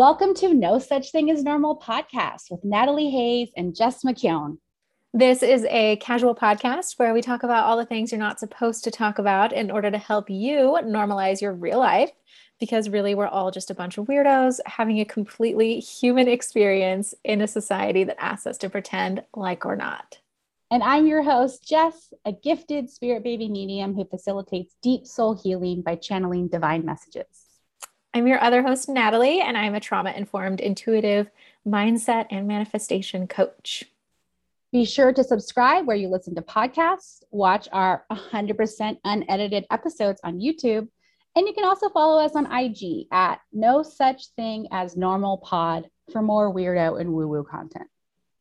Welcome to No Such Thing as Normal podcast with Natalie Hayes and Jess McKeown. This is a casual podcast where we talk about all the things you're not supposed to talk about in order to help you normalize your real life. Because really, we're all just a bunch of weirdos having a completely human experience in a society that asks us to pretend like we're not. And I'm your host, Jess, a gifted spirit baby medium who facilitates deep soul healing by channeling divine messages. I'm your other host, Natalie, and I'm a trauma informed, intuitive mindset and manifestation coach. Be sure to subscribe where you listen to podcasts, watch our 100% unedited episodes on YouTube, and you can also follow us on IG at no such thing as normal pod for more weirdo and woo woo content.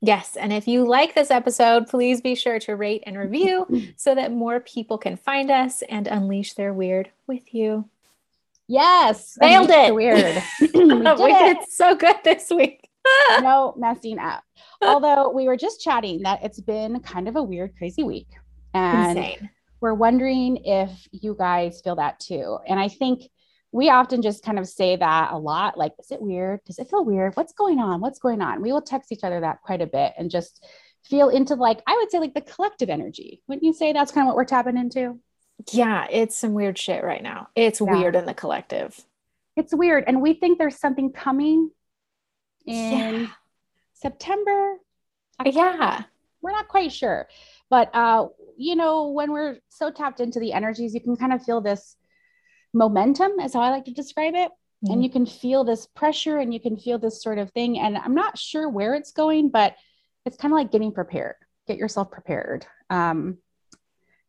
Yes. And if you like this episode, please be sure to rate and review so that more people can find us and unleash their weird with you. Yes. Nailed it. Weird. we did, we did it. so good this week. no messing up. Although we were just chatting that it's been kind of a weird, crazy week. And Insane. we're wondering if you guys feel that too. And I think we often just kind of say that a lot like, is it weird? Does it feel weird? What's going on? What's going on? We will text each other that quite a bit and just feel into like, I would say like the collective energy. Wouldn't you say that's kind of what we're tapping into? Yeah, it's some weird shit right now. It's yeah. weird in the collective. It's weird. And we think there's something coming in yeah. September. October. Yeah. We're not quite sure. But uh, you know, when we're so tapped into the energies, you can kind of feel this momentum, is how I like to describe it. Mm-hmm. And you can feel this pressure and you can feel this sort of thing. And I'm not sure where it's going, but it's kind of like getting prepared. Get yourself prepared. Um,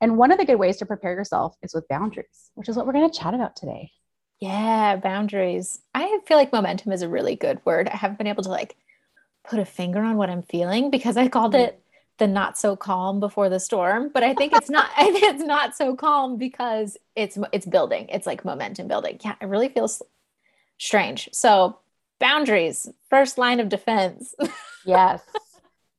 and one of the good ways to prepare yourself is with boundaries, which is what we're going to chat about today. Yeah, boundaries. I feel like momentum is a really good word. I haven't been able to like put a finger on what I'm feeling because I called it the not so calm before the storm, but I think it's not I think it's not so calm because it's it's building. It's like momentum building. Yeah, it really feels strange. So, boundaries, first line of defense. yes.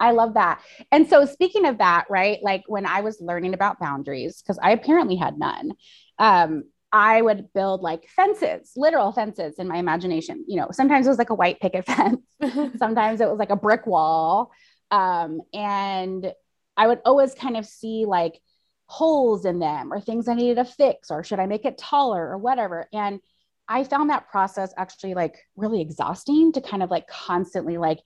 I love that. And so, speaking of that, right, like when I was learning about boundaries, because I apparently had none, um, I would build like fences, literal fences in my imagination. You know, sometimes it was like a white picket fence, sometimes it was like a brick wall. Um, and I would always kind of see like holes in them or things I needed to fix, or should I make it taller or whatever. And I found that process actually like really exhausting to kind of like constantly like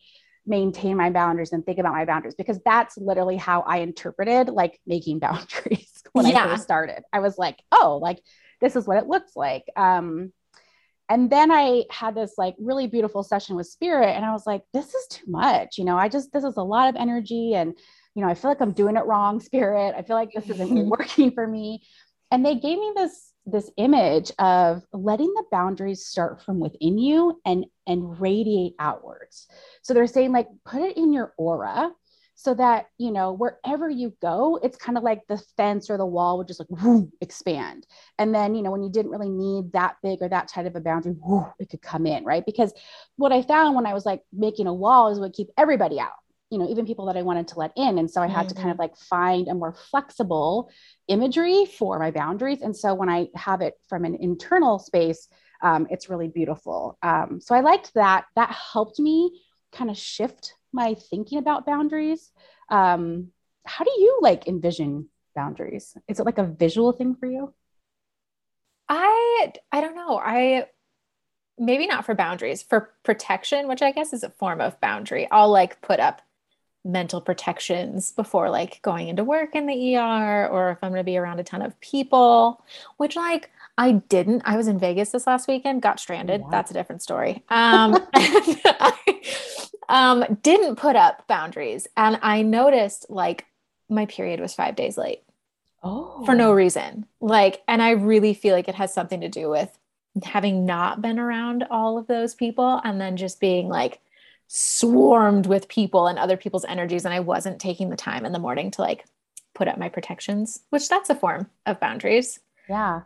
maintain my boundaries and think about my boundaries because that's literally how I interpreted like making boundaries when yeah. I first started. I was like, oh, like this is what it looks like. Um, and then I had this like really beautiful session with spirit, and I was like, this is too much. You know, I just, this is a lot of energy. And, you know, I feel like I'm doing it wrong, spirit. I feel like this isn't working for me. And they gave me this this image of letting the boundaries start from within you and and radiate outwards. So they're saying like put it in your aura so that you know wherever you go it's kind of like the fence or the wall would just like whoo, expand. And then you know when you didn't really need that big or that tight of a boundary whoo, it could come in right? Because what i found when i was like making a wall is would keep everybody out you know even people that i wanted to let in. And so i had mm-hmm. to kind of mm-hmm. like find a more flexible imagery for my boundaries. And so when i have it from an internal space um, it's really beautiful. Um, so i liked that. That helped me kind of shift my thinking about boundaries. Um, how do you like envision boundaries? Is it like a visual thing for you? I i don't know. I maybe not for boundaries. For protection which i guess is a form of boundary i'll like put up mental protections before like going into work in the ER or if I'm going to be around a ton of people, which like I didn't. I was in Vegas this last weekend, got stranded. Yeah. That's a different story. Um, I, um, didn't put up boundaries. And I noticed like my period was five days late. Oh. For no reason. Like, and I really feel like it has something to do with having not been around all of those people and then just being like swarmed with people and other people's energies and I wasn't taking the time in the morning to like put up my protections, which that's a form of boundaries. Yeah.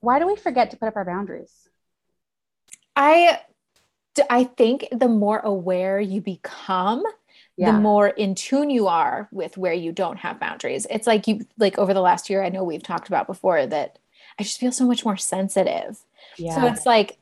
Why do we forget to put up our boundaries? I I think the more aware you become, yeah. the more in tune you are with where you don't have boundaries. It's like you like over the last year I know we've talked about before that I just feel so much more sensitive. Yeah. So it's like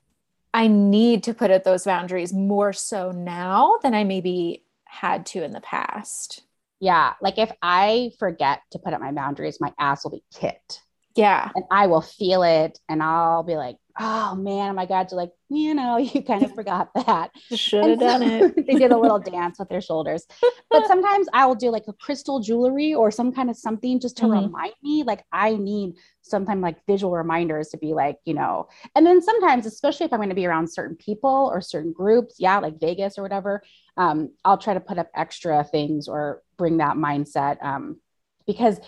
I need to put at those boundaries more so now than I maybe had to in the past. Yeah. Like if I forget to put up my boundaries, my ass will be kicked. Yeah. And I will feel it and I'll be like, oh man, my God, you're like, you know, you kind of forgot that. Should have done it. they did a little dance with their shoulders. But sometimes I will do like a crystal jewelry or some kind of something just to Mhm. remind me. Like I need sometimes like visual reminders to be like, you know, and then sometimes, especially if I'm going to be around certain people or certain groups, yeah, like Vegas or whatever, um, I'll try to put up extra things or bring that mindset. Um, because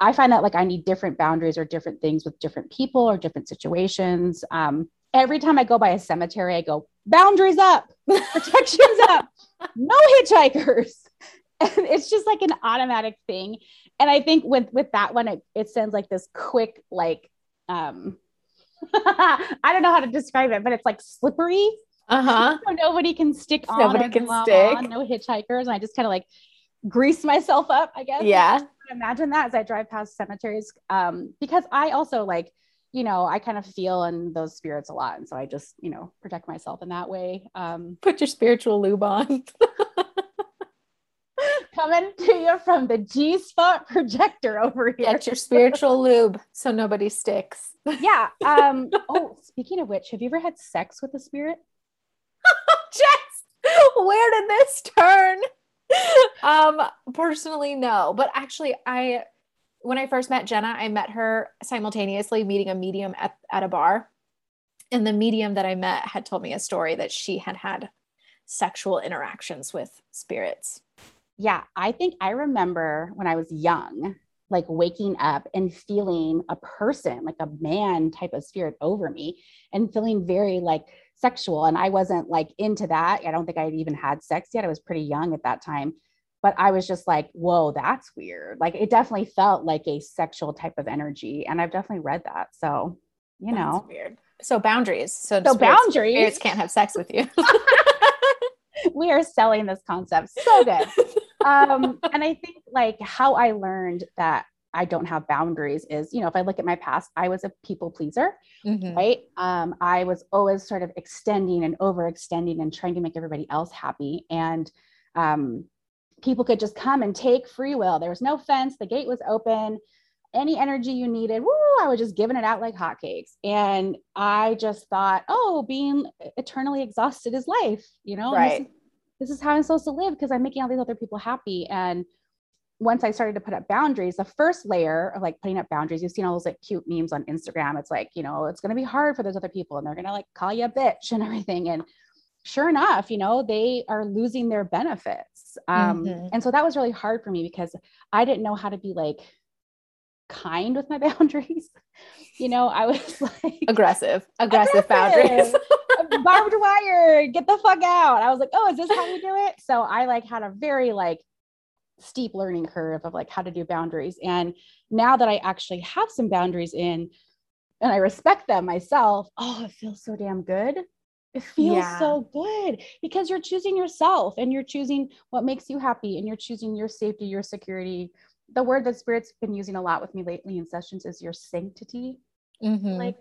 I find that like I need different boundaries or different things with different people or different situations. Um, every time I go by a cemetery, I go boundaries up, protections up, no hitchhikers. And it's just like an automatic thing. And I think with with that one, it, it sends like this quick, like um I don't know how to describe it, but it's like slippery. Uh-huh. So nobody can stick on. Nobody can stick. on, no hitchhikers. And I just kind of like grease myself up, I guess Yeah. Imagine that as I drive past cemeteries. Um, because I also like, you know, I kind of feel in those spirits a lot. And so I just, you know, protect myself in that way. Um, Put your spiritual lube on. coming to you from the G spot projector over here. Get your spiritual lube so nobody sticks. yeah. Um, oh, speaking of which, have you ever had sex with a spirit? Jess, where did this turn? Um, personally, no. But actually, I when I first met Jenna, I met her simultaneously meeting a medium at, at a bar. And the medium that I met had told me a story that she had had sexual interactions with spirits. Yeah, I think I remember when I was young, like waking up and feeling a person, like a man type of spirit over me and feeling very like sexual. And I wasn't like into that. I don't think I had even had sex yet. I was pretty young at that time. But I was just like, whoa, that's weird. Like it definitely felt like a sexual type of energy. And I've definitely read that. So, you That's know, weird. So boundaries. So, so spirits- boundaries. Spirits can't have sex with you. we are selling this concept so good. um, and I think like how I learned that I don't have boundaries is, you know, if I look at my past, I was a people pleaser, Mhm. right? Um, I was always sort of extending and overextending and trying to make everybody else happy. And um, people could just come and take free will. There was no fence, the gate was open. Any energy you needed, woo, I was just giving it out like hotcakes. And I just thought, oh, being eternally exhausted is life, you know? And this Right. this is how I'm supposed to live because I'm making all these other people happy. And once I started to put up boundaries, the first layer of like putting up boundaries, you've seen all those like cute memes on Instagram. It's like, you know, it's going to be hard for those other people and they're going to like call you a bitch and everything. And sure enough, you know, they are losing their benefits. Um, Mhm. And so that was really hard for me because I didn't know how to be like kind with my boundaries. You know, I was like, Aggressive, aggressive boundaries. Barbed wire, get the fuck out. I was like, oh, is this how we do it? So I like had a very like steep learning curve of like how to do boundaries. And now that I actually have some boundaries in and I respect them myself, oh, it feels so damn good. It feels Yeah. so good because you're choosing yourself and you're choosing what makes you happy and you're choosing your safety, your security. The word that spirit's been using a lot with me lately in sessions is your sanctity Mhm. like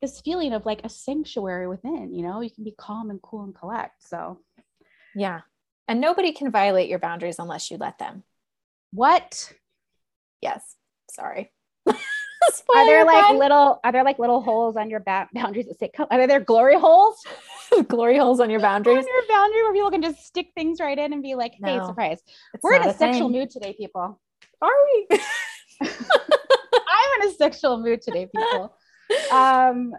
this feeling of like a sanctuary within, you know, you can be calm and cool and collect. So, yeah. And nobody can violate your boundaries unless you let them. what Yes. Sorry. are there like little are there like little holes on your ba- boundaries that say are there glory holes glory holes on your boundaries on your boundary where people can just stick things right in and be like, hey, No, surprise. We're in not a, sexual mood today, people. Are we? I'm in a sexual mood today, people. um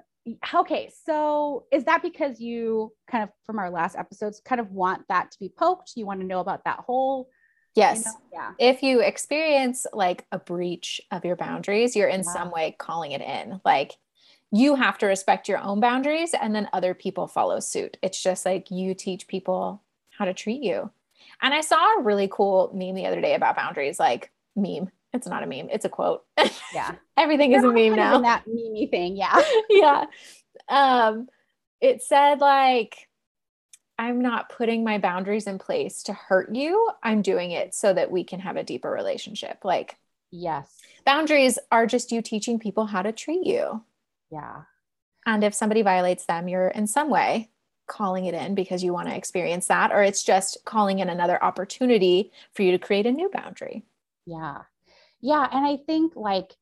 okay so is that because you kind of from our last episodes kind of want that to be poked you want to know about that whole you yes. know? yeah If you experience like a breach of your mm-hmm. boundaries, you're in Wow. some way calling it in. Like you have to respect your own boundaries and then other people follow suit. It's just like you teach people how to treat you. And I saw a really cool meme the other day about boundaries, like meme. It's not a meme, it's a quote. yeah Everything is a meme now. that meme thing yeah yeah. Um, it said like, I'm not putting my boundaries in place to hurt you. I'm doing it so that we can have a deeper relationship. Like yes boundaries are just you teaching people how to treat you. yeah And if somebody violates them, you're in some way calling it in because you want to experience that, or it's just calling in another opportunity for you to create a new boundary. Yeah. Yeah. And I think like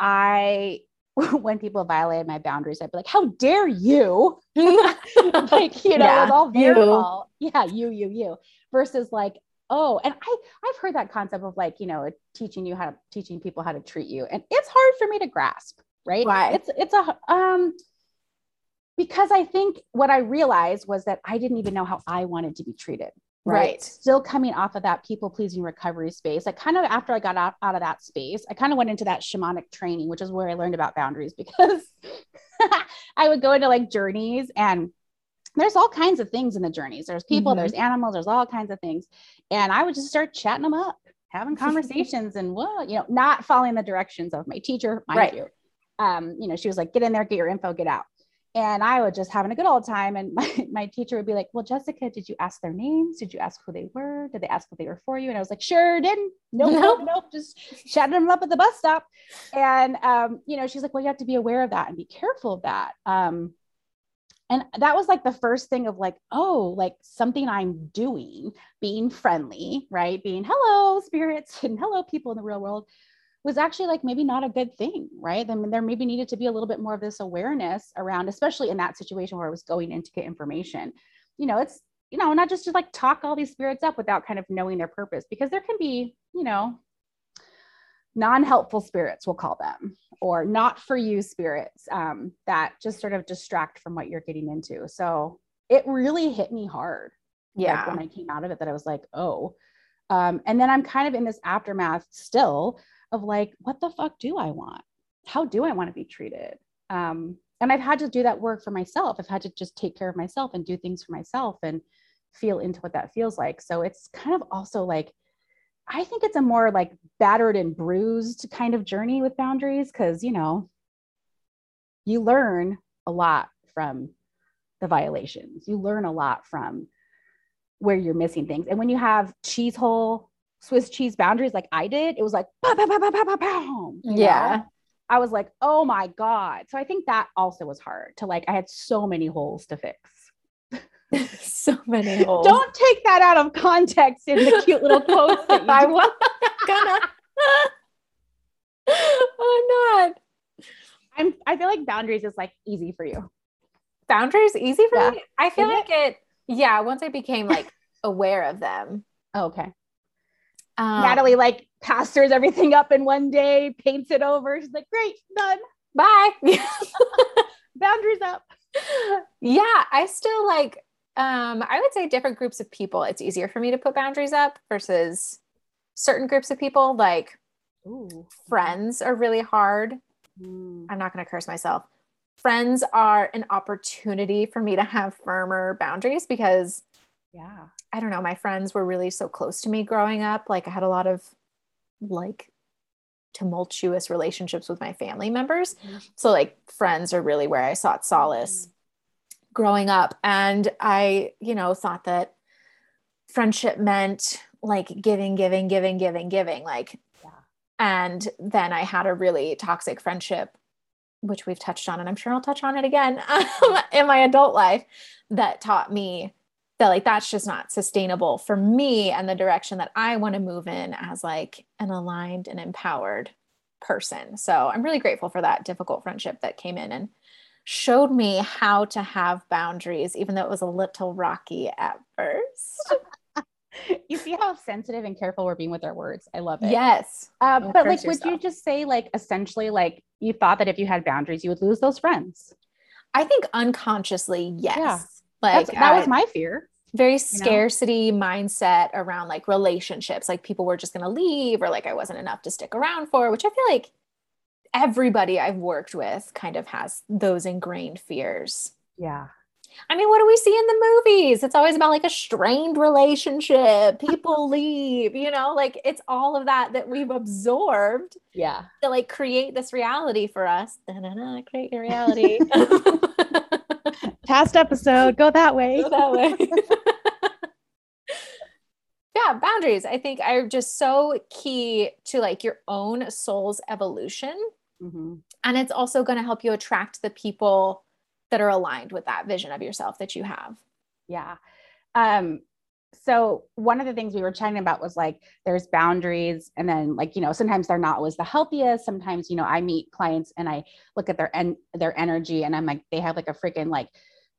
I, when people violated my boundaries, I'd be like, how dare you? like, you know, yeah, it's all beautiful. Yeah, you, you, you. Versus like, oh, and I I've heard that concept of like, you know, teaching you how to teaching people how to treat you. And it's hard for me to grasp, right? Why? It's it's a um because I think what I realized was that I didn't even know how I wanted to be treated. Right. right. Still coming off of that people pleasing recovery space. Like, kind of after I got out, out of that space, I kind of went into that shamanic training, which is where I learned about boundaries because I would go into like journeys and there's all kinds of things in the journeys. There's people, mm-hmm. there's animals, there's all kinds of things. And I would just start chatting them up, having conversations and well, you know, not following the directions of my teacher, mind right. you. Um, you know, she was like, get in there, get your info, get out and I was just having a good old time. And my, my teacher would be like, Well, Jessica, did you ask their names? Did you ask who they were? Did they ask what they were for you? And I was like, Sure didn't. Nope, nope, nope. Just chatting them up at the bus stop. And, um, you know, she's like, Well, you have to be aware of that and be careful of that. Um, and that was like the first thing of like, oh, like something I'm doing, being friendly, right? Being hello, spirits, and hello, people in the real world was actually like maybe not a good thing, right? Then there maybe needed to be a little bit more of this awareness around, especially in that situation where I was going in to get information. You know, it's, you know, not just to like talk all these spirits up without kind of knowing their purpose, because there can be, you know, non-helpful spirits we'll call them or not for you spirits um, that just sort of distract from what you're getting into so it really hit me hard yeah like, when i came out of it that i was like oh um, and then i'm kind of in this aftermath still of like, what the fuck do I want? How do I want to be treated? Um, and I've had to do that work for myself. I've had to just take care of myself and do things for myself and feel into what that feels like. So it's kind of also like, I think it's a more like battered and bruised kind of journey with boundaries because, you know, you learn a lot from the violations. You learn a lot from where you're missing things. And when you have cheese hole Swiss cheese boundaries like I did, it was like, yeah. Know? I was like, oh my God. So I think that also was hard to like, I had so many holes to fix. so many holes. Don't take that out of context in the cute little quotes. I was gonna. Oh, I'm not. I'm, I feel like boundaries is like easy for you. Boundaries easy for yeah. me? I feel is like it? it, yeah, once I became like aware of them. Oh, okay. Um, Natalie like pastors everything up in one day, paints it over. She's like, great, done. Bye. Boundaries up. Yeah, I still like um, I would say different groups of people, it's easier for me to put boundaries up versus certain groups of people, like Ooh. friends are really hard. Mm. I'm not going to curse myself. Friends are an opportunity for me to have firmer boundaries because yeah i don't know my friends were really so close to me growing up like i had a lot of like tumultuous relationships with my family members mm-hmm. so like friends are really where i sought solace mm-hmm. growing up and i you know thought that friendship meant like giving giving giving giving giving like yeah. and then i had a really toxic friendship which we've touched on and i'm sure i'll touch on it again in my adult life that taught me that like that's just not sustainable for me and the direction that I want to move in as like an aligned and empowered person. So I'm really grateful for that difficult friendship that came in and showed me how to have boundaries, even though it was a little rocky at first. you see how sensitive and careful we're being with our words. I love it. Yes. Uh, but like, yourself. would you just say like essentially like you thought that if you had boundaries, you would lose those friends? I think unconsciously, yes. Yeah. Like That's, that I, was my fear. Very scarcity know? mindset around like relationships. Like people were just going to leave or like I wasn't enough to stick around for, which I feel like everybody I've worked with kind of has those ingrained fears. Yeah. I mean, what do we see in the movies? It's always about like a strained relationship, people leave, you know, like it's all of that that we've absorbed. Yeah. To like create this reality for us. Create your reality. Past episode, go that way. Go that way. yeah, boundaries I think are just so key to like your own soul's evolution. Mm-hmm. And it's also going to help you attract the people that are aligned with that vision of yourself that you have. Yeah. Um, so one of the things we were chatting about was like there's boundaries and then like you know sometimes they're not always the healthiest. Sometimes you know i meet clients and i look at their en- their energy and i'm like they have like a freaking like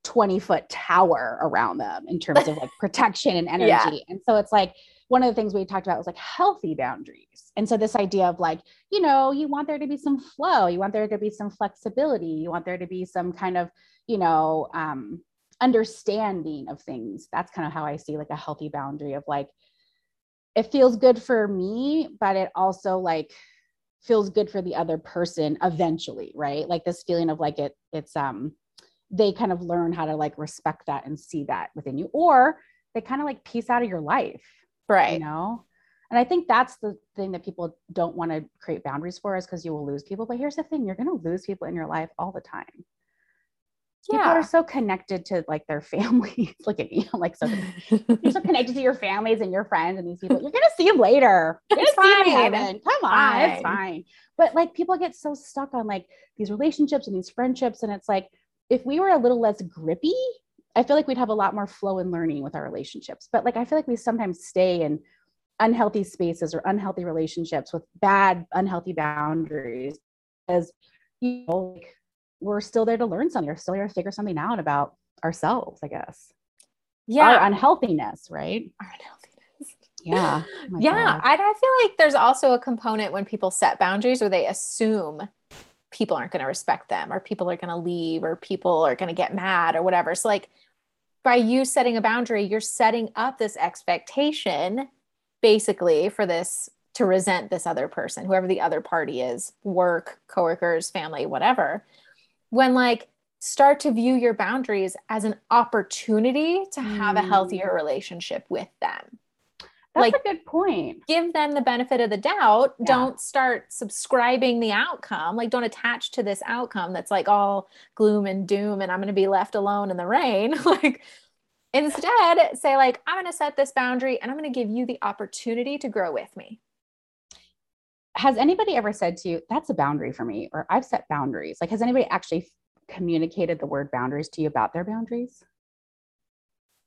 20 foot tower around them in terms of like protection and energy. Yeah. and so it's like one of the things we talked about was like healthy boundaries. And so this idea of like you know you want there to be some flow. You want there to be some flexibility. You want there to be some kind of you know um understanding of things that's kind of how i see like a healthy boundary of like it feels good for me but it also like feels good for the other person eventually right? Like this feeling of like it it's um they kind of learn how to like respect that and see that within you or they kind of like piece out of your life right. you know? And i think that's the thing that people don't want to create boundaries for is because you will lose people but here's the thing you're going to lose people in your life all the time people are so connected to like their families. Look at you, like so you're so connected to your families and your friends and these people. You're gonna see them later. You're see them. Come on, fine. it's fine. But like people get so stuck on like these relationships and these friendships, and it's like if we were a little less grippy, I feel like we'd have a lot more flow and learning with our relationships. But like I feel like we sometimes stay in unhealthy spaces or unhealthy relationships with bad, unhealthy boundaries as you know, like we're still there to learn something. We're still there to figure something out about ourselves, I guess. Yeah. Our unhealthiness, right? Our unhealthiness. Yeah. Oh yeah. I, I feel like there's also a component when people set boundaries where they assume people aren't going to respect them or people are going to leave or people are going to get mad or whatever. So, like, by you setting a boundary, you're setting up this expectation basically for this to resent this other person, whoever the other party is work, coworkers, family, whatever when like start to view your boundaries as an opportunity to have mm. a healthier relationship with them. That's like, a good point. Give them the benefit of the doubt. Yeah. Don't start subscribing the outcome. Like, don't attach to this outcome that's like all gloom and doom and I'm going to be left alone in the rain. like, instead, say, like, I'm going to set this boundary and I'm going to give you the opportunity to grow with me has anybody ever said to you, that's a boundary for me, or I've set boundaries? Like, has anybody actually communicated the word boundaries to you about their boundaries?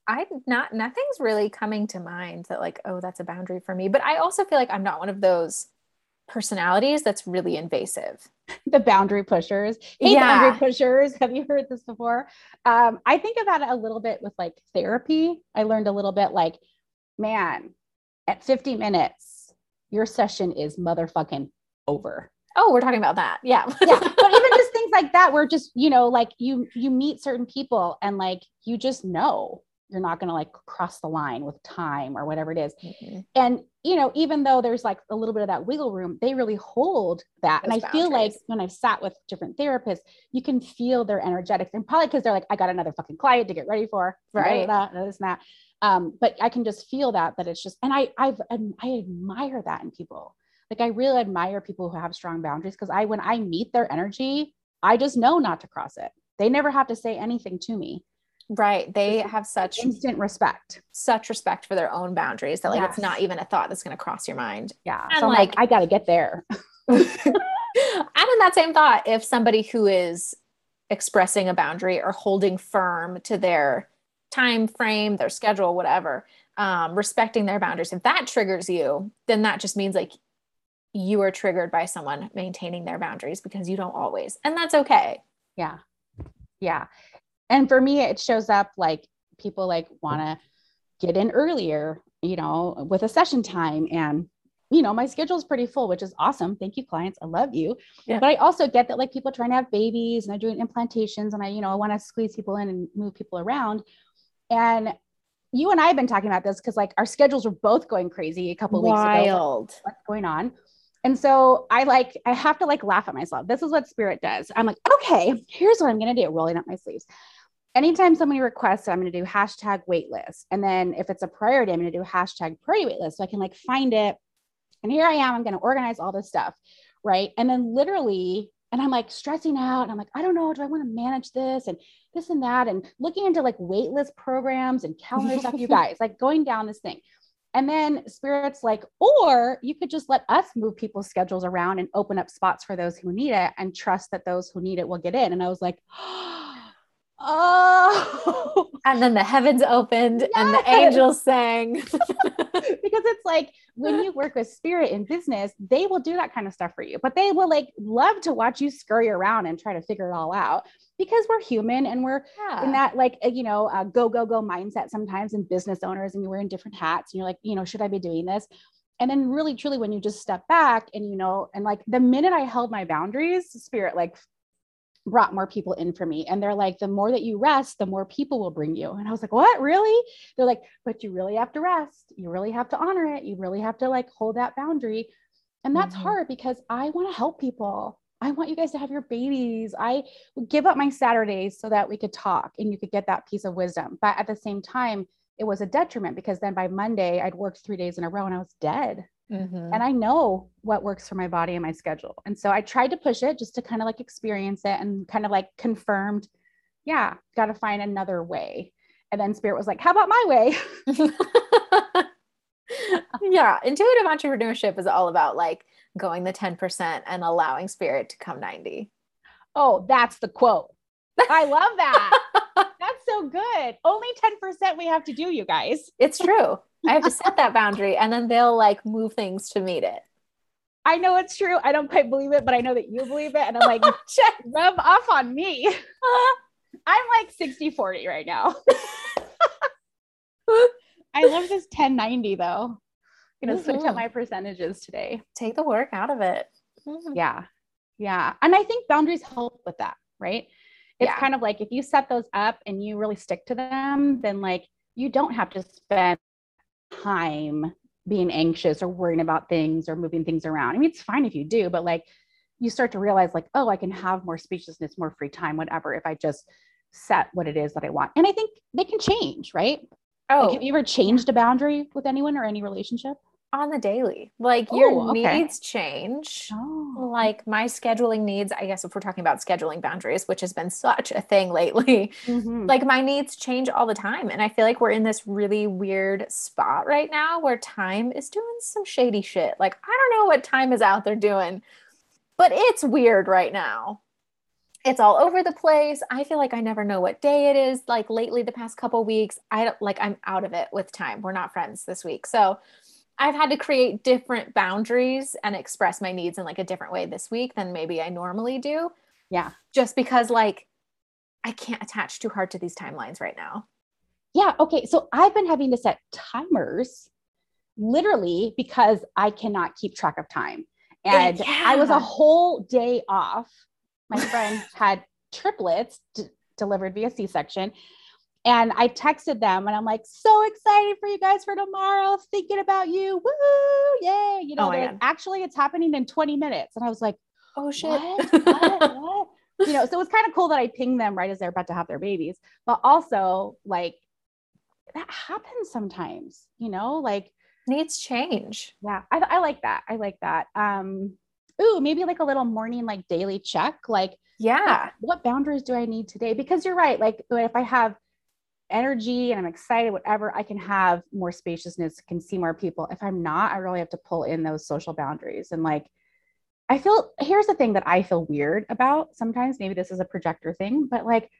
I not nothing's really coming to mind that like, oh, that's a boundary for me. But I also feel like I'm not one of those personalities that's really invasive. the boundary pushers. Hey, yeah. boundary pushers. Have you heard this before? Um, I think about it a little bit with like therapy. I learned a little bit like, man, at 50 minutes, your session is motherfucking over. Oh, we're talking about that. Yeah. yeah. But even just things like that, where just, you know, like you you meet certain people and like you just know you're not going to like cross the line with time or whatever it is. Mm-hmm. And, you know, even though there's like a little bit of that wiggle room, they really hold that. Those and I boundaries. feel like when I've sat with different therapists, you can feel their energetics and probably because they're like, I got another fucking client to get ready for, right? Blah, blah, blah, this and that. Um, but I can just feel that, that it's just, and I, I've, I admire that in people. Like I really admire people who have strong boundaries because I, when I meet their energy, I just know not to cross it. They never have to say anything to me. Right. They have such instant respect, such respect for their own boundaries that like yes. it's not even a thought that's going to cross your mind. Yeah. And so like, like, I got to get there. and in that same thought, if somebody who is expressing a boundary or holding firm to their time frame, their schedule, whatever, um, respecting their boundaries. If that triggers you, then that just means like you are triggered by someone maintaining their boundaries because you don't always, and that's okay. Yeah. Yeah. And for me, it shows up like people like want to get in earlier, you know, with a session time and you know, my schedule is pretty full, which is awesome. Thank you, clients. I love you. Yeah. But I also get that like people trying to have babies and they're doing implantations and I, you know, I want to squeeze people in and move people around. And you and I have been talking about this because like our schedules were both going crazy a couple weeks ago. Like, what's going on? And so I like, I have to like laugh at myself. This is what spirit does. I'm like, okay, here's what I'm going to do, rolling up my sleeves. Anytime somebody requests, I'm going to do hashtag waitlist. And then if it's a priority, I'm going to do hashtag priority waitlist. So I can like find it. And here I am, I'm going to organize all this stuff. Right. And then literally and I'm like stressing out. And I'm like, I don't know, do I want to manage this and this and that? And looking into like waitlist programs and calendar stuff, you guys, like going down this thing. And then spirits like, or you could just let us move people's schedules around and open up spots for those who need it and trust that those who need it will get in. And I was like, Oh. Oh and then the heavens opened yes. and the angels sang. because it's like when you work with spirit in business, they will do that kind of stuff for you, but they will like love to watch you scurry around and try to figure it all out because we're human and we're yeah. in that like, uh, you know, uh, go, go, go mindset sometimes in business owners and you're wearing different hats and you're like, you know, should I be doing this? And then really, truly, when you just step back and, you know, and like the minute I held my boundaries, spirit like brought more people in for me. And they're like, the more that you rest, the more people will bring you. And I was like, what, really? They're like, but you really have to rest. You really have to honor it. You really have to like hold that boundary. And that's mm-hmm. hard because I want to help people. I want you guys to have your babies. I would give up my Saturdays so that we could talk and you could get that piece of wisdom. But at the same time, it was a detriment because then by Monday, I'd worked three days in a row and I was dead. Mm-hmm. And I know what works for my body and my schedule. And so I tried to push it just to kind of like experience it and kind of like confirmed, yeah, got to find another way. And then Spirit was like, how about my way? yeah. Intuitive entrepreneurship is all about like going the 10% and allowing Spirit to come 90. Oh, that's the quote. I love that. so good. Only 10% we have to do, you guys. It's true. I have to set that boundary and then they'll like move things to meet it. I know it's true. I don't quite believe it, but I know that you believe it. And I'm like, check, rub off on me. I'm like 60 40 right now. I love this 1090 though. I'm gonna mm-hmm. switch up my percentages today. Take the work out of it. Mm-hmm. Yeah. Yeah. And I think boundaries help with that, right? It's yeah. kind of like if you set those up and you really stick to them, then like you don't have to spend time being anxious or worrying about things or moving things around. I mean, it's fine if you do, but like you start to realize, like, oh, I can have more spaciousness, more free time, whatever, if I just set what it is that I want. And I think they can change, right? Oh, like, have you ever changed a boundary with anyone or any relationship? On the daily. Like your okay. needs change. Oh. Like my scheduling needs, I guess if we're talking about scheduling boundaries, which has been such a thing lately, mm-hmm. like my needs change all the time. And I feel like we're in this really weird spot right now where time is doing some shady shit. Like I don't know what time is out there doing, but it's weird right now. It's all over the place. I feel like I never know what day it is. Like lately, the past couple weeks, I don't like I'm out of it with time. We're not friends this week. So I've had to create different boundaries and express my needs in like a different way this week than maybe I normally do. Yeah. Just because like I can't attach too hard to these timelines right now. Yeah. Okay. So I've been having to set timers literally because I cannot keep track of time. And yeah. I was a whole day off. My friend had triplets d- delivered via C section. And I texted them and I'm like, so excited for you guys for tomorrow, thinking about you. Woo, yay. You know, oh like, actually, it's happening in 20 minutes. And I was like, oh shit. What? what? what? You know, so it was kind of cool that I pinged them right as they're about to have their babies. But also, like, that happens sometimes, you know, like needs change. Yeah, I, I like that. I like that. Um, ooh, maybe like a little morning, like daily check. Like, yeah, what, what boundaries do I need today? Because you're right. Like, if I have energy and I'm excited, whatever, I can have more spaciousness, can see more people. If I'm not, I really have to pull in those social boundaries. And like, I feel here's the thing that I feel weird about sometimes. Maybe this is a projector thing, but like,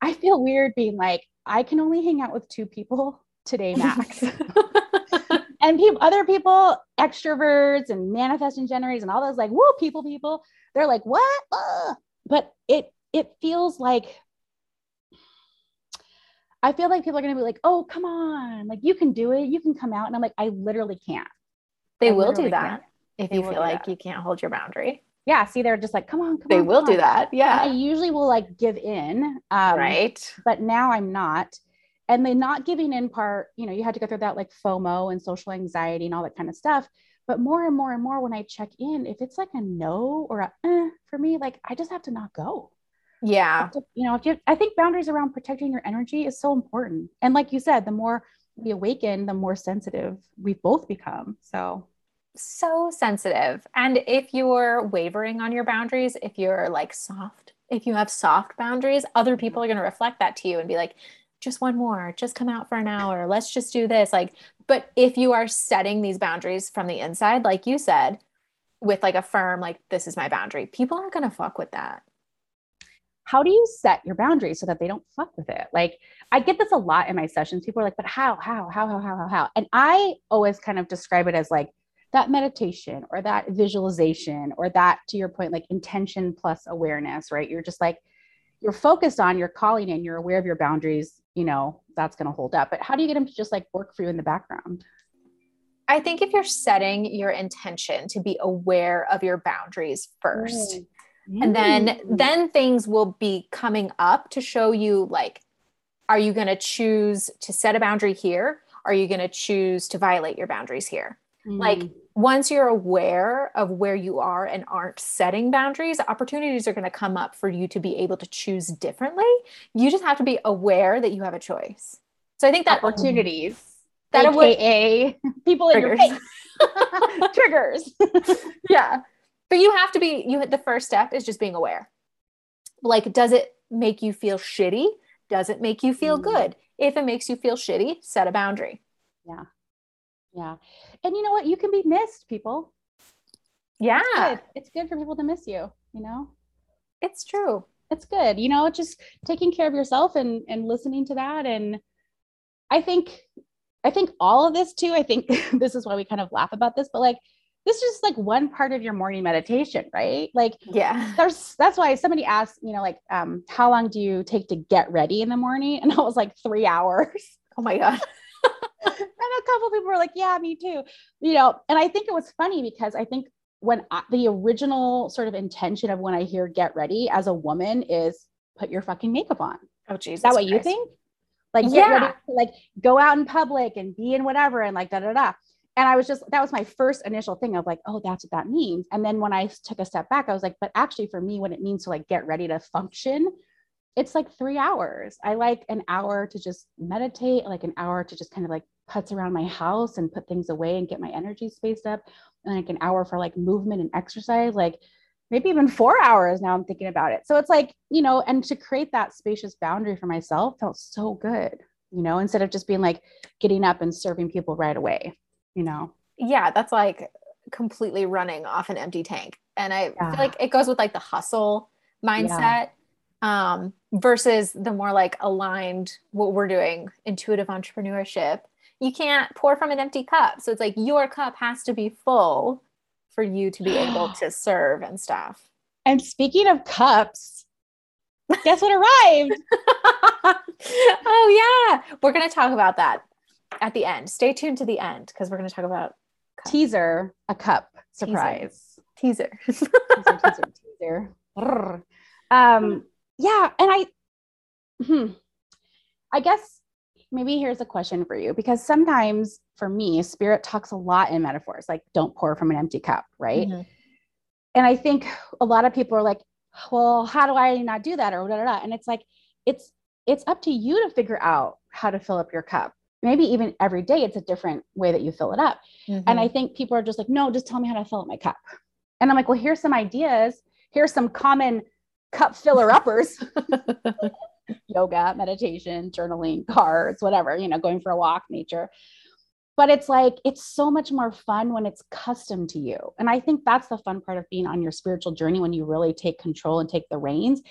I feel weird being like, I can only hang out with two people today, max. and people, other people, extroverts and manifesting generators and all those like, whoa, people, people, they're like, what? Uh. But it, it feels like I feel like people are going to be like, oh, come on, like you can do it, you can come out. And I'm like, I literally can't. They I will do that can't. if you feel like that. you can't hold your boundary. Yeah. See, they're just like, come on, come they on. They will do that. Yeah. And I usually will like give in. Um, right. But now I'm not. And the not giving in part, you know, you had to go through that like FOMO and social anxiety and all that kind of stuff. But more and more and more when I check in, if it's like a no or a eh, for me, like I just have to not go. Yeah. You know, if you, I think boundaries around protecting your energy is so important. And like you said, the more we awaken, the more sensitive we both become. So, so sensitive. And if you're wavering on your boundaries, if you're like soft, if you have soft boundaries, other mm-hmm. people are going to reflect that to you and be like, just one more, just come out for an hour, let's just do this. Like, but if you are setting these boundaries from the inside, like you said, with like a firm, like, this is my boundary, people aren't going to fuck with that how do you set your boundaries so that they don't fuck with it? Like I get this a lot in my sessions. People are like, but how, how, how, how, how, how, how? And I always kind of describe it as like that meditation or that visualization or that, to your point, like intention plus awareness, right? You're just like, you're focused on, you're calling in, you're aware of your boundaries, you know, that's going to hold up. But how do you get them to just like work for you in the background? I think if you're setting your intention to be aware of your boundaries first, mm and then then things will be coming up to show you like are you going to choose to set a boundary here? Are you going to choose to violate your boundaries here? Mm. like once you're aware of where you are and aren't setting boundaries opportunities are going to come up for you to be able to choose differently. You just have to be aware that you have a choice. So i think that opportunities. that AKA people triggers. in your face. Triggers. Yeah but you have to be you the first step is just being aware. Like does it make you feel shitty? Does it make you feel mm. good? If it makes you feel shitty set a boundary. Yeah. Yeah. And you know what? You can be missed people. Yeah. It's good, it's good for people to miss you you know? It's true. It's good. You know just taking care of yourself and and listening to that. And i think i think all of this too i think this is why we kind of laugh about this but like this is just like one part of your morning meditation, right? Like, yeah, there's that's why somebody asked, you know, like, um, how long do you take to get ready in the morning? And I was like, three hours. Oh my God. and a couple people were like, yeah, me too. You know, and I think it was funny because I think when I, the original sort of intention of when I hear get ready as a woman is put your fucking makeup on. Oh, Jesus. Is that what Christ. you think? Like, get yeah. ready to like go out in public and be in whatever and like da da da and I was just, that was my first initial thing of like, oh, that's what that means. And then when I took a step back, I was like, but actually, for me, what it means to like get ready to function, it's like three hours. I like an hour to just meditate, like an hour to just kind of like putz around my house and put things away and get my energy spaced up, and like an hour for like movement and exercise, like maybe even four hours now I'm thinking about it. So it's like, you know, and to create that spacious boundary for myself felt so good, you know, instead of just being like getting up and serving people right away you know? Yeah that's like completely running off an empty tank. And i yeah. feel like it goes with like the hustle mindset yeah. um versus the more like aligned what we're doing intuitive entrepreneurship. You can't pour from an empty cup. So it's like your cup has to be full for you to be able to serve and stuff. And speaking of cups guess what arrived? Oh yeah. We're going to talk about that at the end. Stay tuned to the end because we're going to talk about cup. teaser a cup surprise teaser teaser teaser teaser, teaser. Um, yeah, and I, hmm, I guess maybe here's a question for you because sometimes for me, spirit talks a lot in metaphors, like don't pour from an empty cup, right? Mm-hmm. And I think a lot of people are like, well, how do I not do that? Or da, da, da. and it's like, it's it's up to you to figure out how to fill up your cup maybe even every day it's a different way that you fill it up. Mm-hmm. and i mm-hmm. think people are just like no just tell me how to fill up my cup. And i'm like well here's some ideas. Here's some common cup filler uppers. Yoga meditation journaling cards whatever you know going for a walk nature. But it's like it's so much more fun when it's custom to you. And i think that's the fun part of being on your spiritual journey when you really take control and take the reins.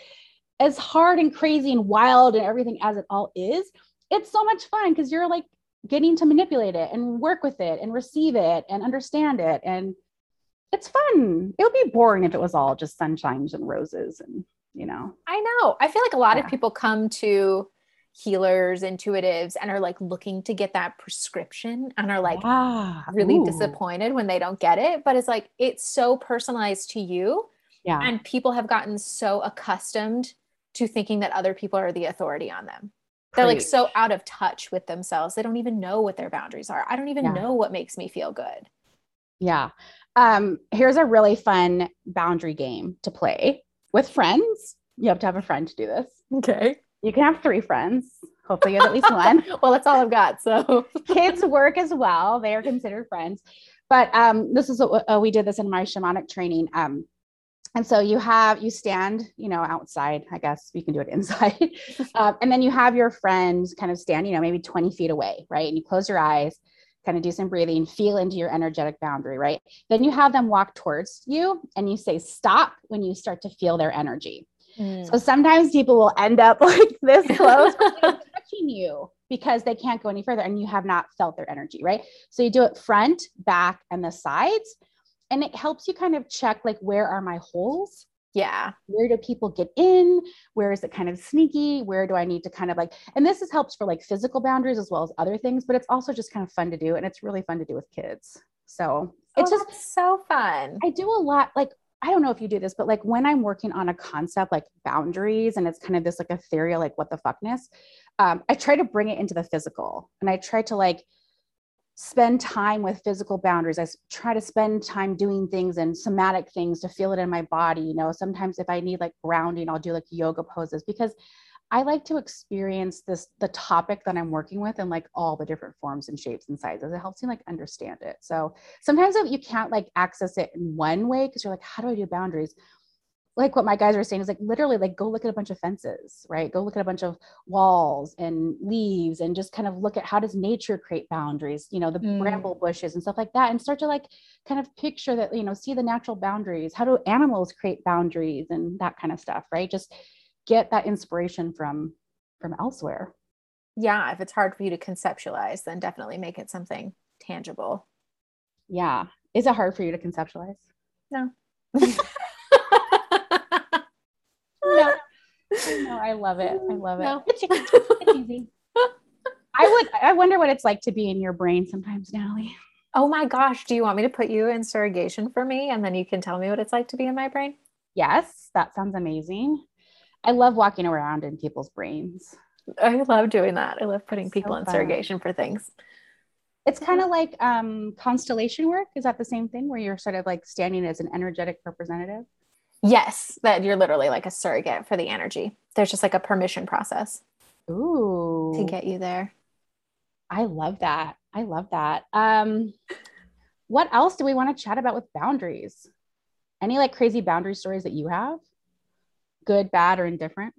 As hard and crazy and wild and everything as it all is it's so much fun because you're like getting to manipulate it and work with it and receive it and understand it. And it's fun. It would be boring if it was all just sunshines and roses and you know. I know. I feel like a lot yeah. of people come to healers intuitives and are like looking to get that prescription and are like yeah. really Ooh. disappointed when they don't get it. But it's like it's so personalized to you. Yeah. And people have gotten so accustomed to thinking that other people are the authority on them they're like so out of touch with themselves. They don't even know what their boundaries are. I don't even yeah. know what makes me feel good. Yeah. Um, here's a really fun boundary game to play with friends. You have to have a friend to do this. Okay. You can have three friends. Hopefully, you have at least one. well, that's all I've got. So kids work as well. They are considered friends. But um, this is what uh, we did this in my shamanic training. Um, and so you have you stand you know outside i guess you can do it inside um, and then you have your friends kind of stand you know maybe 20 feet away right and you close your eyes kind of do some breathing feel into your energetic boundary right then you have them walk towards you and you say stop when you start to feel their energy Mm. So sometimes people will end up like this close touching you because they can't go any further and you have not felt their energy, right? So you do it front, back, and the sides. And it helps you kind of check like where are my holes? Yeah. Where do people get in? Where is it kind of sneaky? Where do I need to kind of like, and this is helps for like physical boundaries as well as other things, but it's also just kind of fun to do. And it's really fun to do with kids. So it's oh, just so fun. I do a lot like I don't know if you do this, but like when I'm working on a concept like boundaries and it's kind of this like ethereal, like what the fuckness, um, I try to bring it into the physical and I try to like spend time with physical boundaries. I try to spend time doing things and somatic things to feel it in my body. You know, sometimes if I need like grounding, I'll do like yoga poses because I like to experience this the topic that I'm working with in like all the different forms and shapes and sizes. It helps me like understand it. So sometimes you can't like access it in one way because you're like, how do I do boundaries? Like what my guys are saying is like literally like go look at a bunch of fences, right? Go look at a bunch of walls and leaves and just kind of look at how does nature create boundaries, you know, the mm. bramble bushes and stuff like that, and start to like kind of picture that, you know, see the natural boundaries. How do animals create boundaries and that kind of stuff, right? Just get that inspiration from from elsewhere yeah if it's hard for you to conceptualize then definitely make it something tangible yeah is it hard for you to conceptualize no no i love it i love it no. it's, it's easy i would i wonder what it's like to be in your brain sometimes natalie oh my gosh do you want me to put you in surrogation for me and then you can tell me what it's like to be in my brain yes that sounds amazing I love walking around in people's brains. I love doing that. I love putting people in surrogation for things. It's kind of like um, constellation work. Is that the same thing where you're sort of like standing as an energetic representative? Yes, that you're literally like a surrogate for the energy. There's just like a permission process. Ooh. To get you there. I love that. I love that. Um, what else do we want to chat about with boundaries? Any like crazy boundary stories that you have? good, bad, or indifferent?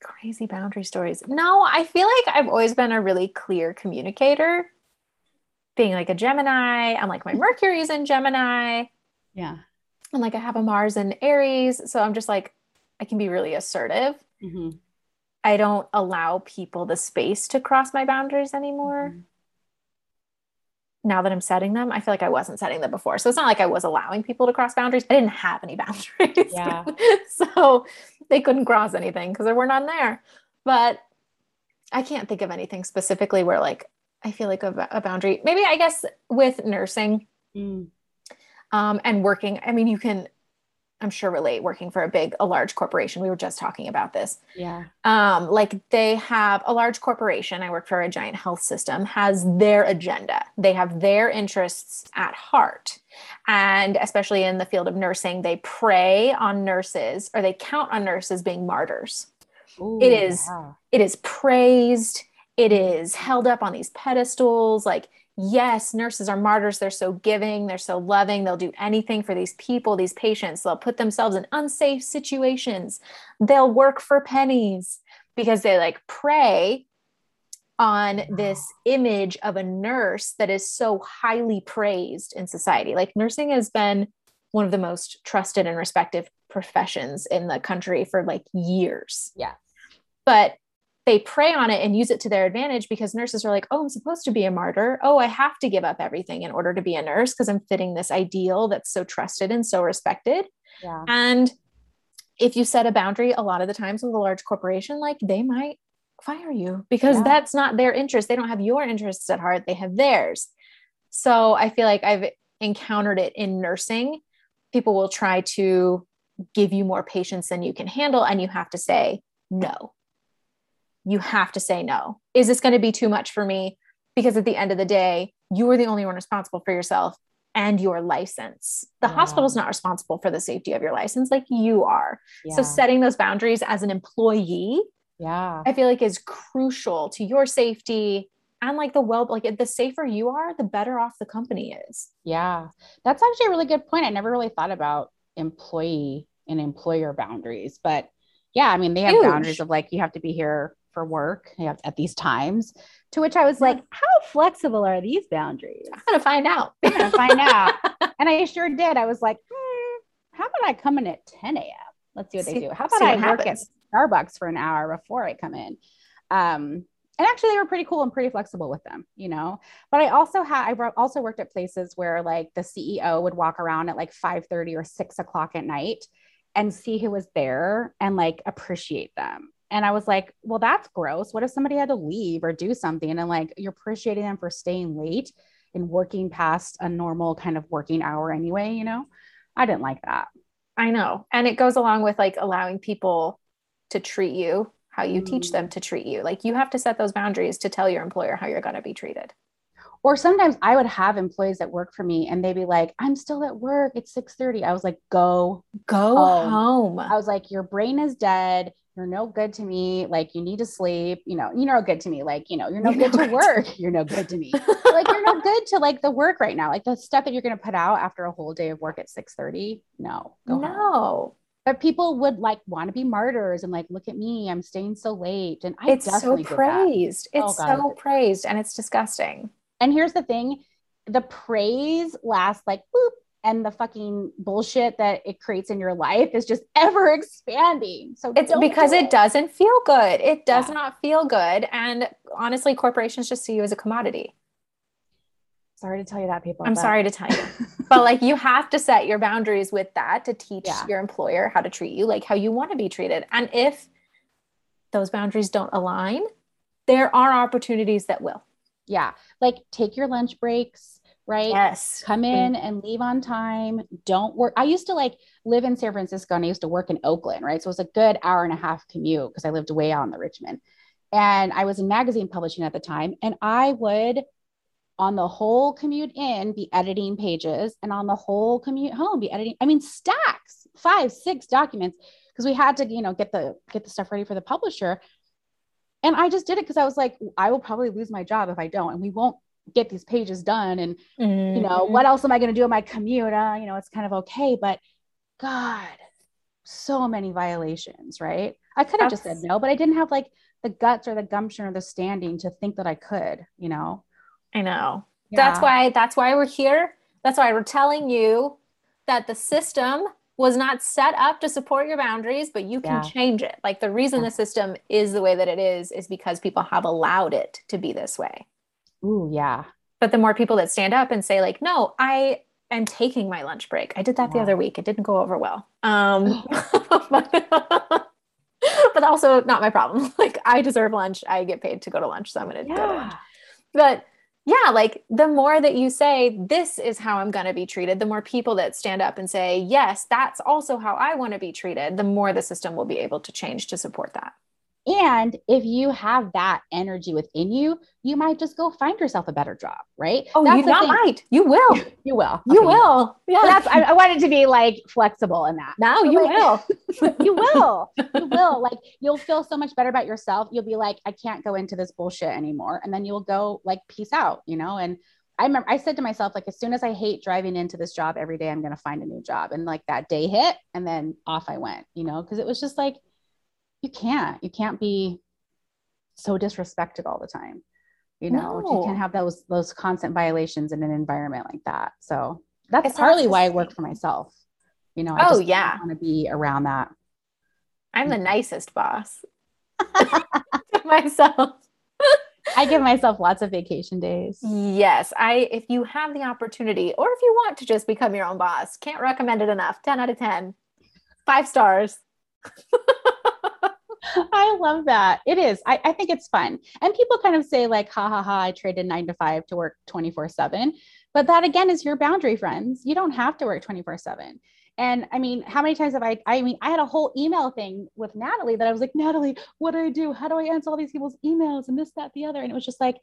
Crazy boundary stories. No, I feel like I've always been a really clear communicator. Being like a Gemini, I'm like my Mercury's in Gemini. Yeah. And like I have a Mars in Aries. So I'm just like, I can be really assertive. Mm-hmm. I don't allow people the space to cross my boundaries anymore. Mm-hmm now that I'm setting them, I feel like I wasn't setting them before. So it's not like I was allowing people to cross boundaries. I didn't have any boundaries. Yeah. so they couldn't cross anything because there were none there. But I can't think of anything specifically where like I feel like a, a boundary. Maybe I guess with nursing mm. Um, and working. I mean, you can I'm sure relate working for a big, a large corporation. We were just talking about this. Yeah. Um, like they have a large corporation. I work for a giant health system, has their agenda. They have their interests at heart. And especially in the field of nursing, they prey on nurses or they count on nurses being martyrs. Ooh, it is, yeah. it is praised. It is held up on these pedestals. Like yes, nurses are martyrs. They're so giving, they're so loving. They'll do anything for these people, these patients. They'll put themselves in unsafe situations. They'll work for pennies because they like prey on this image of a nurse that is so highly praised in society. Like nursing has been one of the most trusted and respected professions in the country for like years. Yeah. But they prey on it and use it to their advantage because nurses are like, oh, I'm supposed to be a martyr. Oh, I have to give up everything in order to be a nurse because I'm fitting this ideal that's so trusted and so respected. Yeah. And if you set a boundary, a lot of the times with a large corporation, like they might fire you because yeah. that's not their interest. They don't have your interests at heart, they have theirs. So I feel like I've encountered it in nursing. People will try to give you more patients than you can handle, and you have to say no you have to say no. Is this going to be too much for me? Because at the end of the day, you are the only one responsible for yourself and your license. The yeah. hospital's not responsible for the safety of your license like you are. Yeah. So setting those boundaries as an employee, yeah. I feel like is crucial to your safety and like the well like the safer you are, the better off the company is. Yeah. That's actually a really good point. I never really thought about employee and employer boundaries, but yeah, I mean, they have Huge. boundaries of like you have to be here for work at these times. To which I was like, how flexible are these boundaries? I'm gonna find out. I'm gonna find out. And I sure did. I was like, hmm, how about I come in at 10 a.m.? Let's see what See- they do. How about I work at. Starbucks for an hour before I come in? Um, and actually, they were pretty cool and pretty flexible with them, you know. But I also had I also worked at places where like the CEO would walk around at like five thirty or six o'clock at night and see who was there and like appreciate them. And I was like, well, that's gross. What if somebody had to leave or do something and like you're appreciating them for staying late and working past a normal kind of working hour anyway, you know? I didn't like that. I know. And it goes along with like allowing people to treat you how you teach Mm. them to treat you. Like you have to set those boundaries to tell your employer how you're going to be treated. Or sometimes I would have employees that work for me and they'd be like, I'm still at work. It's 6:30. I was like, go. Go Home. home. I was like, your brain is dead. You're no good to me. Like you need to sleep. You know, you're no good to me. Like, you know, you're no You're good no to good work. You're no good to me. like you're no good to like the work right now. Like the stuff that you're gonna put out after a whole day of work at 6:30. No, go home. no. But people would like want to be martyrs and like, look at me, I'm staying so late. And I It's so definitely did that. praised. Oh, It's God. so praised and it's disgusting. And here's the thing the praise lasts like boop, and the fucking bullshit that it creates in your life is just ever expanding. So It's because do it doesn't feel good. It does Yeah. not feel good. And honestly, corporations just see you as a commodity. Sorry to tell you that, people. I'm but- sorry to tell you. but like you have to set your boundaries with that to teach Yeah. your employer how to treat you like how you want to be treated and if those boundaries don't align there are opportunities that will yeah, like take your lunch breaks, right? yes Come mm-hmm. in and leave on time. Don't work. I used to like live in San Francisco and I used to work in Oakland, right? So it was a good hour and a half commute because I lived way out in the Richmond. And I was in magazine publishing at the time. And I would, on the whole commute in, be editing pages, and on the whole commute home, be editing. I mean, stacks, five, six documents, because we had to, you know, get the get the stuff ready for the publisher. And I just did it because I was like, I will probably lose my job if I don't, and we won't get these pages done. And you know, Mhm. what else am I going to do in my commute? Uh, you know, it's kind of okay, but God, so many violations, right? I could have just said no, but I didn't have like the guts or the gumption or the standing to think that I could, you know? i know that's why that's why we're here that's why we're telling you that the system was not set up to support your boundaries but you can Yeah. change it like the reason Yeah. the system is the way that it is is because people have allowed it to be this way Ooh, yeah. but the more people that stand up and say like no i am taking my lunch break i did that the other week. It didn't go over well. Um but also not my problem. Like i deserve lunch. I get paid to go to lunch so i'm going to go to lunch. Yeah. but yeah like the more that you say this is how i'm going to be treated the more people that stand up and say yes that's also how i want to be treated the more the system will be able to change to support that And if you have that energy within you, you might just go find yourself a better job, right? oh That's you not thing. might you will You will. you will yeah that's I, I wanted to be like flexible in that. now But you like- will you will. You will. Like you'll feel so much better about yourself. You'll be like, I can't go into this bullshit anymore. And then you'll go like peace out, you know? And I remember I said to myself, like, as soon as I hate driving into this job every day, I'm gonna find a new job. And like that day hit and then off I went, you know, because it was just like, you can't, you can't be so disrespected all the time. You know, you can't have those those constant violations in an environment like that. So that's It's partly why I work for myself. You know, I Oh, just yeah. want to be around that. i'm the nicest boss to myself I give myself lots of vacation days. Yes, I if you have the opportunity or if you want to just become your own boss, can't recommend it enough. 10 out of 10. 5 stars. I love that. It is. I, I think it's fun. And people kind of say, like, ha ha ha, I traded nine to five to work 24 7. But that again is your boundary, friends. You don't have to work 24 7. And I mean, how many times have I? I mean, I had a whole email thing with Natalie that I was like, Natalie, what do I do? How do I answer all these people's emails and this, that, the other? And it was just like,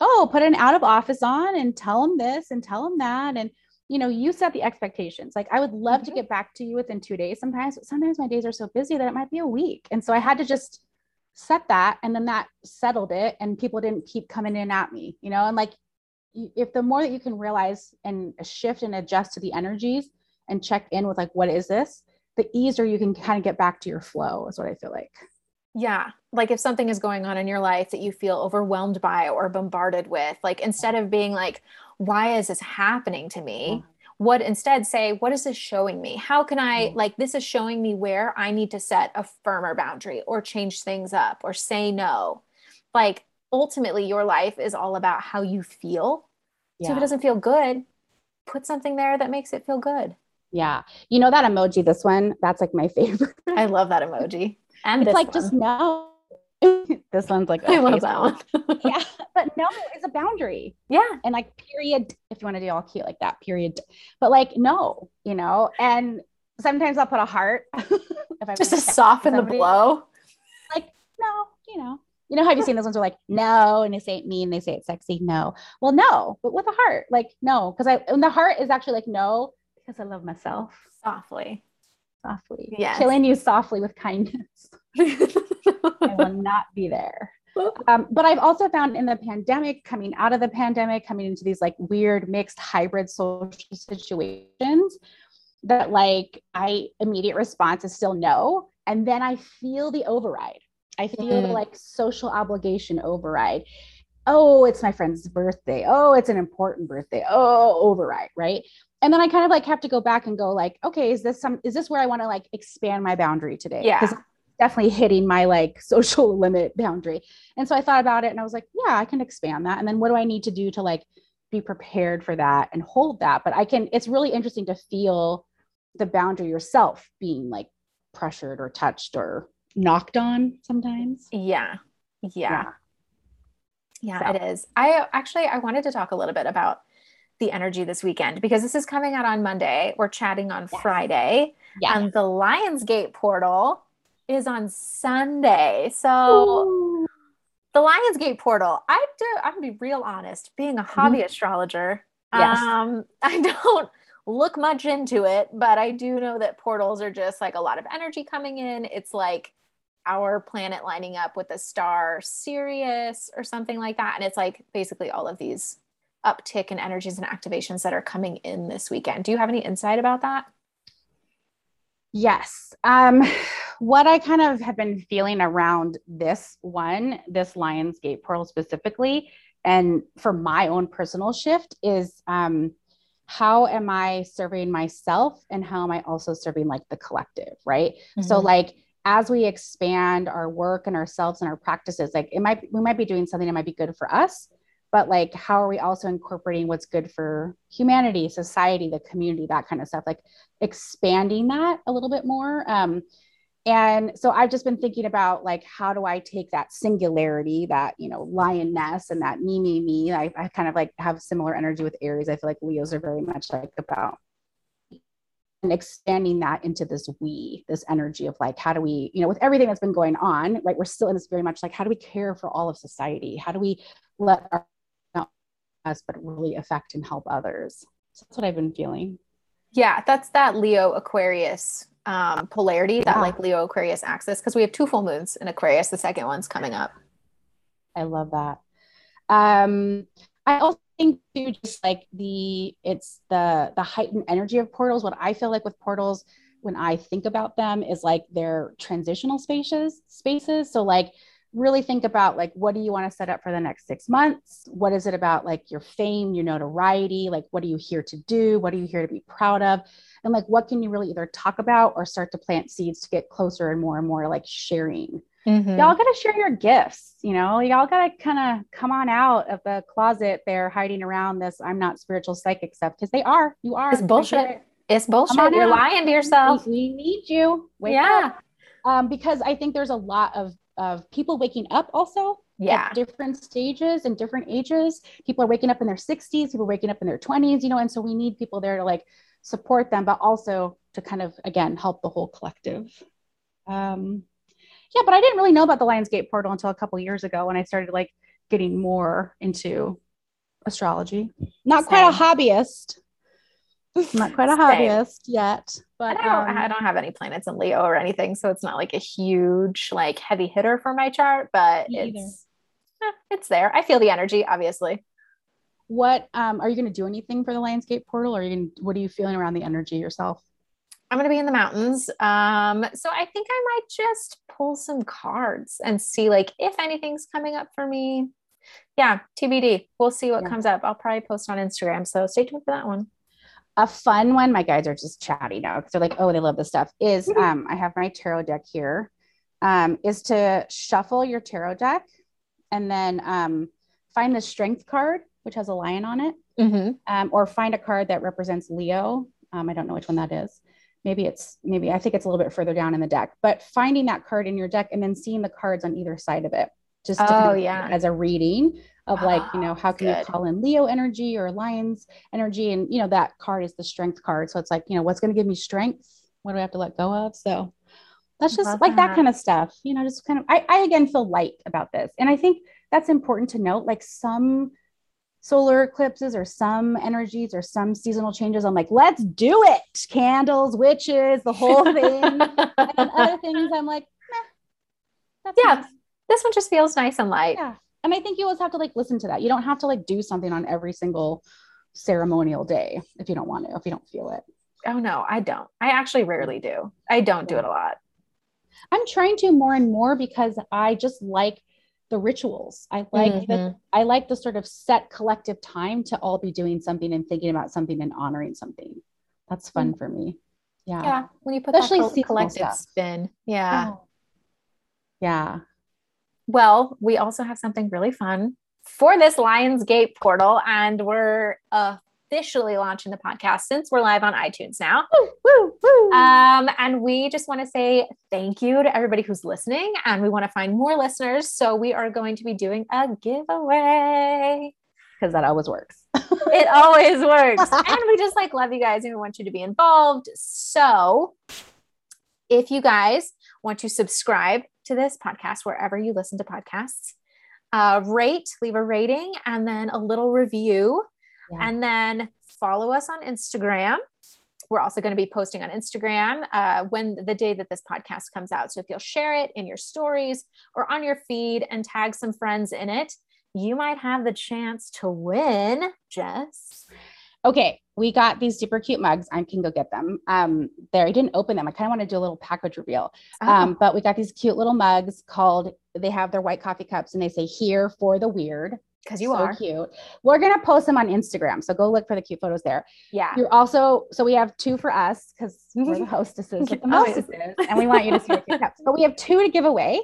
oh, put an out of office on and tell them this and tell them that. And, you know, you set the expectations. Like, I would love to Mhm. get back to you within two days sometimes, but sometimes my days are so busy that it might be a week. And so I had to just set that. And then that settled it. And people didn't keep coming in at me, you know, and like, if the more that you can realize and shift and adjust to the energies and check in with like, what is this? The easier you can kind of get back to your flow, is what I feel like. Yeah. Like if something is going on in your life that you feel overwhelmed by or bombarded with, like instead of being like, why is this happening to me? What instead say, What is this showing me? How can I, mm-hmm. like, this is showing me where I need to set a firmer boundary or change things up or say no. Like, ultimately, your life is all about how you feel. Yeah. So if it doesn't feel good, put something there that makes it feel good. Yeah. You know that emoji, this one, that's like my favorite. I love that emoji. And it's like one. just no. this one's like I love that one. yeah. But no is a boundary. Yeah. And like period, if you want to do all cute like that, period. But like no, you know, and sometimes I'll put a heart if I just to soften the blow. Like, no, you know. You know, have you seen those ones are like, no, and they say it mean, they say it's sexy. No. Well, no, but with a heart, like no, because I and the heart is actually like no, because I love myself. Softly. Softly. Yeah. Killing you softly with kindness. I will not be there. Um, but I've also found in the pandemic, coming out of the pandemic, coming into these like weird mixed hybrid social situations, that like I immediate response is still no. And then I feel the override. I feel mm. the like social obligation override. Oh, it's my friend's birthday. Oh, it's an important birthday. Oh, override, right? And then I kind of like have to go back and go like, okay, is this some is this where I want to like expand my boundary today? Yeah. Because definitely hitting my like social limit boundary. And so I thought about it and I was like, yeah, I can expand that. And then what do I need to do to like be prepared for that and hold that? But I can, it's really interesting to feel the boundary yourself being like pressured or touched or knocked on sometimes. Yeah. Yeah. Yeah, yeah so. it is. I actually I wanted to talk a little bit about the energy this weekend because this is coming out on Monday. We're chatting on yes. Friday. Yeah. And the Lionsgate portal is on Sunday. So Ooh. the Lionsgate portal, I do, I'm gonna be real honest, being a hobby mm-hmm. astrologer, yes. um, I don't look much into it, but I do know that portals are just like a lot of energy coming in. It's like our planet lining up with the star Sirius or something like that. And it's like basically all of these uptick in energies and activations that are coming in this weekend. Do you have any insight about that? Yes. Um, what I kind of have been feeling around this one, this Lionsgate portal specifically, and for my own personal shift is um, how am I serving myself and how am I also serving like the collective, right? Mm-hmm. So, like, as we expand our work and ourselves and our practices, like it might we might be doing something that might be good for us, but like how are we also incorporating what's good for humanity society the community that kind of stuff like expanding that a little bit more? Um, and so i've just been thinking about like how do i take that singularity that you know lioness and that me me me? I, I kind of like have similar energy with aries. I feel like leos are very much like about and expanding that into this we this energy of like how do we you know with everything that's been going on right we're still in this very much like how do we care for all of society? How do we let our us, but really affect and help others. So that's what I've been feeling. Yeah, that's that Leo Aquarius um, polarity, yeah. that like Leo Aquarius axis, because we have two full moons in Aquarius. The second one's coming up. I love that. Um, I also think too, just like the it's the the heightened energy of portals. What I feel like with portals when I think about them is like they're transitional spaces. Spaces. So like really think about like what do you want to set up for the next six months? What is it about like your fame your notoriety? Like what are you here to do? What are you here to be proud of? And like what can you really either talk about or start to plant seeds to get closer and more and more like sharing? Mm-hmm. y'all gotta share your gifts you know? Y'all gotta kind of come on out of the closet there hiding around this i'm not spiritual psychic stuff because they are you are it's bullshit. it's bullshit. you're out. lying to yourself. We, we need you. Wake yeah. up. Um, because I think there's a lot of of people waking up also yeah. different stages and different ages. People are waking up in their 60s people are waking up in their 20s you know and so we need people there to like support them but also to kind of again help the whole collective. Um yeah but i didn't really know about the lionsgate portal until a couple years ago when i started like getting more into astrology. Not Same. quite a hobbyist not quite a hobbyist yet, but I don't, um, I don't have any planets in Leo or anything, so it's not like a huge like heavy hitter for my chart, but it's eh, it's there. I feel the energy, obviously. What um, are you going to do anything for the Lionsgate portal? Or are you gonna, what are you feeling around the energy yourself? I'm going to be in the mountains. Um, so I think I might just pull some cards and see like if anything's coming up for me. Yeah, TBD. We'll see what yeah. comes up. I'll probably post on Instagram. So stay tuned for that one. A fun one, my guys are just chatty now because they're like, oh, they love this stuff. Is um, I have my tarot deck here. Um, is to shuffle your tarot deck and then um, find the strength card, which has a lion on it, Mm-hmm. um, or find a card that represents Leo. Um, I don't know which one that is. Maybe it's maybe I think it's a little bit further down in the deck, but finding that card in your deck and then seeing the cards on either side of it, just Oh, yeah. as a reading of like you ah, know Oh, how can you call in Leo energy or Lion's energy, and you know that card is the strength card, so it's like you know what's going to give me strength. What do I have to let go of? So that's just Love like that that. kind of stuff, you know, just kind of. I, I again feel light about this, and I think that's important to note. Like some solar eclipses or some energies or some seasonal changes, I'm like, let's do it. Candles, witches, the whole thing. and other things, I'm like, Yeah. nice. this one just feels nice and light. Yeah. And I think you always have to like listen to that. You don't have to like do something on every single ceremonial day if you don't want to, if you don't feel it. Oh no, I don't. I actually rarely do. I don't do it a lot. I'm trying to more and more because I just like the rituals. I like the Mhm. I like the sort of set collective time to all be doing something and thinking about something and honoring something. That's fun for me. Yeah. Yeah, when you put Especially that col- collective stuff. spin. Yeah. Oh. Yeah. Well, we also have something really fun for this Lionsgate portal, and we're officially launching the podcast since we're live on iTunes now. Woo, woo, woo. Um, and we just want to say thank you to everybody who's listening, and we want to find more listeners. So we are going to be doing a giveaway. Because that always works. It always works. and we just like love you guys and we want you to be involved. So if you guys want to subscribe to this podcast wherever you listen to podcasts, uh, rate, leave a rating, and then a little review. Yeah. And then follow us on Instagram. We're also going to be posting on Instagram uh, when the day that this podcast comes out. So if you'll share it in your stories or on your feed and tag some friends in it, you might have the chance to win, Jess. Okay, we got these super cute mugs. I can go get them. Um, there, I didn't open them. I kind of want to do a little package reveal. Oh. Um, but we got these cute little mugs called. They have their white coffee cups, and they say "Here for the weird." because you are so are. cute. We're gonna post them on Instagram, so go look for the cute photos there. Yeah. You're also so we have two for us because we're the hostesses the hostesses, and we want you to see the cute cups. But we have two to give away.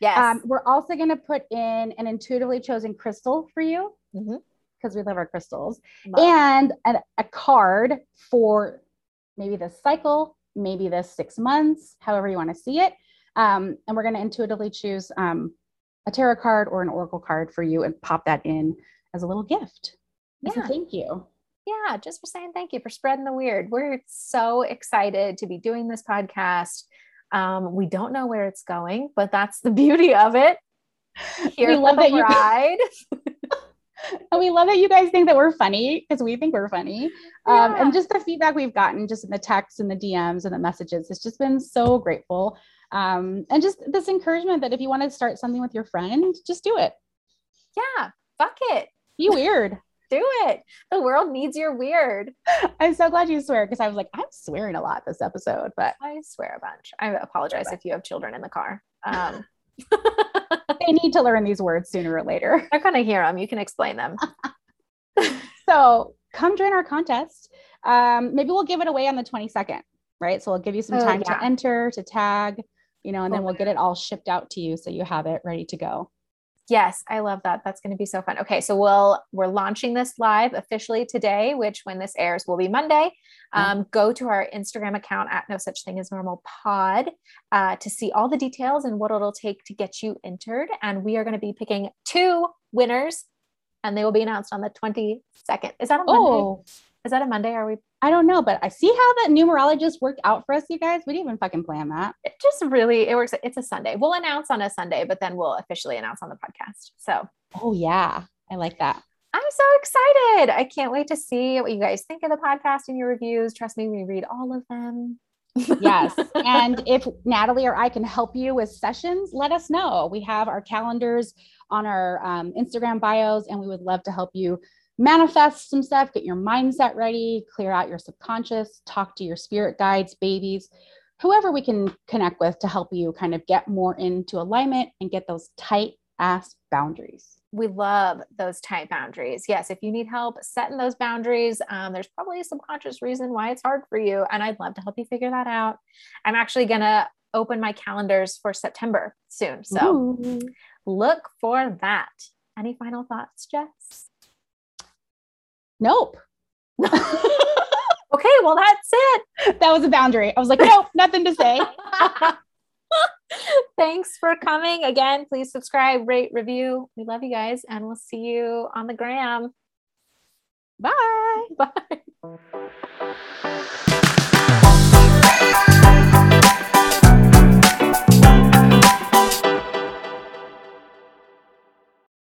Yes. Um, we're also gonna put in an intuitively chosen crystal for you Mhm. Because we love our crystals Love. and a, a card for maybe this cycle, maybe this six months, however you want to see it. Um, and we're going to intuitively choose um, a tarot card or an oracle card for you and pop that in as a little gift. Yeah. thank you. yeah, just for saying thank you for spreading the weird. We're so excited to be doing this podcast. Um, we don't know where it's going, but that's the beauty of it. Here We love that you- ride. And we love that you guys think that we're funny because we think we're funny. Um, and just the feedback we've gotten just in the texts and the DMs and the messages, it's just been so grateful. Um, and just this encouragement that if you want to start something with your friend, just do it. yeah, fuck it. Be weird. Do it. The world needs your weird. I'm so glad you swear because I was like, I'm swearing a lot this episode, but I swear a bunch. I apologize if you have children in the car. Um, they need to learn these words sooner or later. they're going to hear them. You can explain them. So come join our contest. Um, maybe we'll give it away on the 22nd, right? So we'll give you some Oh, time yeah. to enter, to tag, you know, and then we'll get it all shipped out to you so you have it ready to go. Yes, I love that. That's going to be so fun. Okay, so we'll we're launching this live officially today, which when this airs will be Monday. Yeah. Um, go to our Instagram account at No Such Thing as Normal Pod uh, to see all the details and what it'll take to get you entered. And we are going to be picking two winners, and they will be announced on the twenty second. Is that a Monday? Oh, Is that a Monday? Are we? I don't know, but I see how that numerologist worked out for us, you guys. We didn't even fucking plan that. It just really it works. It's a Sunday. We'll announce on a Sunday, but then we'll officially announce on the podcast. So Oh, yeah. I like that. I'm so excited. I can't wait to see what you guys think of the podcast and your reviews. Trust me, we read all of them. Yes. and if Natalie or I can help you with sessions, let us know. We have our calendars on our um, Instagram bios, and we would love to help you manifest some stuff, get your mindset ready, clear out your subconscious, talk to your spirit guides, babies, whoever we can connect with to help you kind of get more into alignment and get those tight ass boundaries. we love those tight boundaries. Yes, if you need help setting those boundaries, um, there's probably a subconscious reason why it's hard for you. And I'd love to help you figure that out. I'm actually going to open my calendars for September soon. So Ooh. look for that. Any final thoughts, Jess? nope. okay, well, that's it. That was a boundary. I was like, nope, nothing to say. Thanks for coming. Again, please subscribe, rate, review. We love you guys, and we'll see you on the gram. Bye. Bye.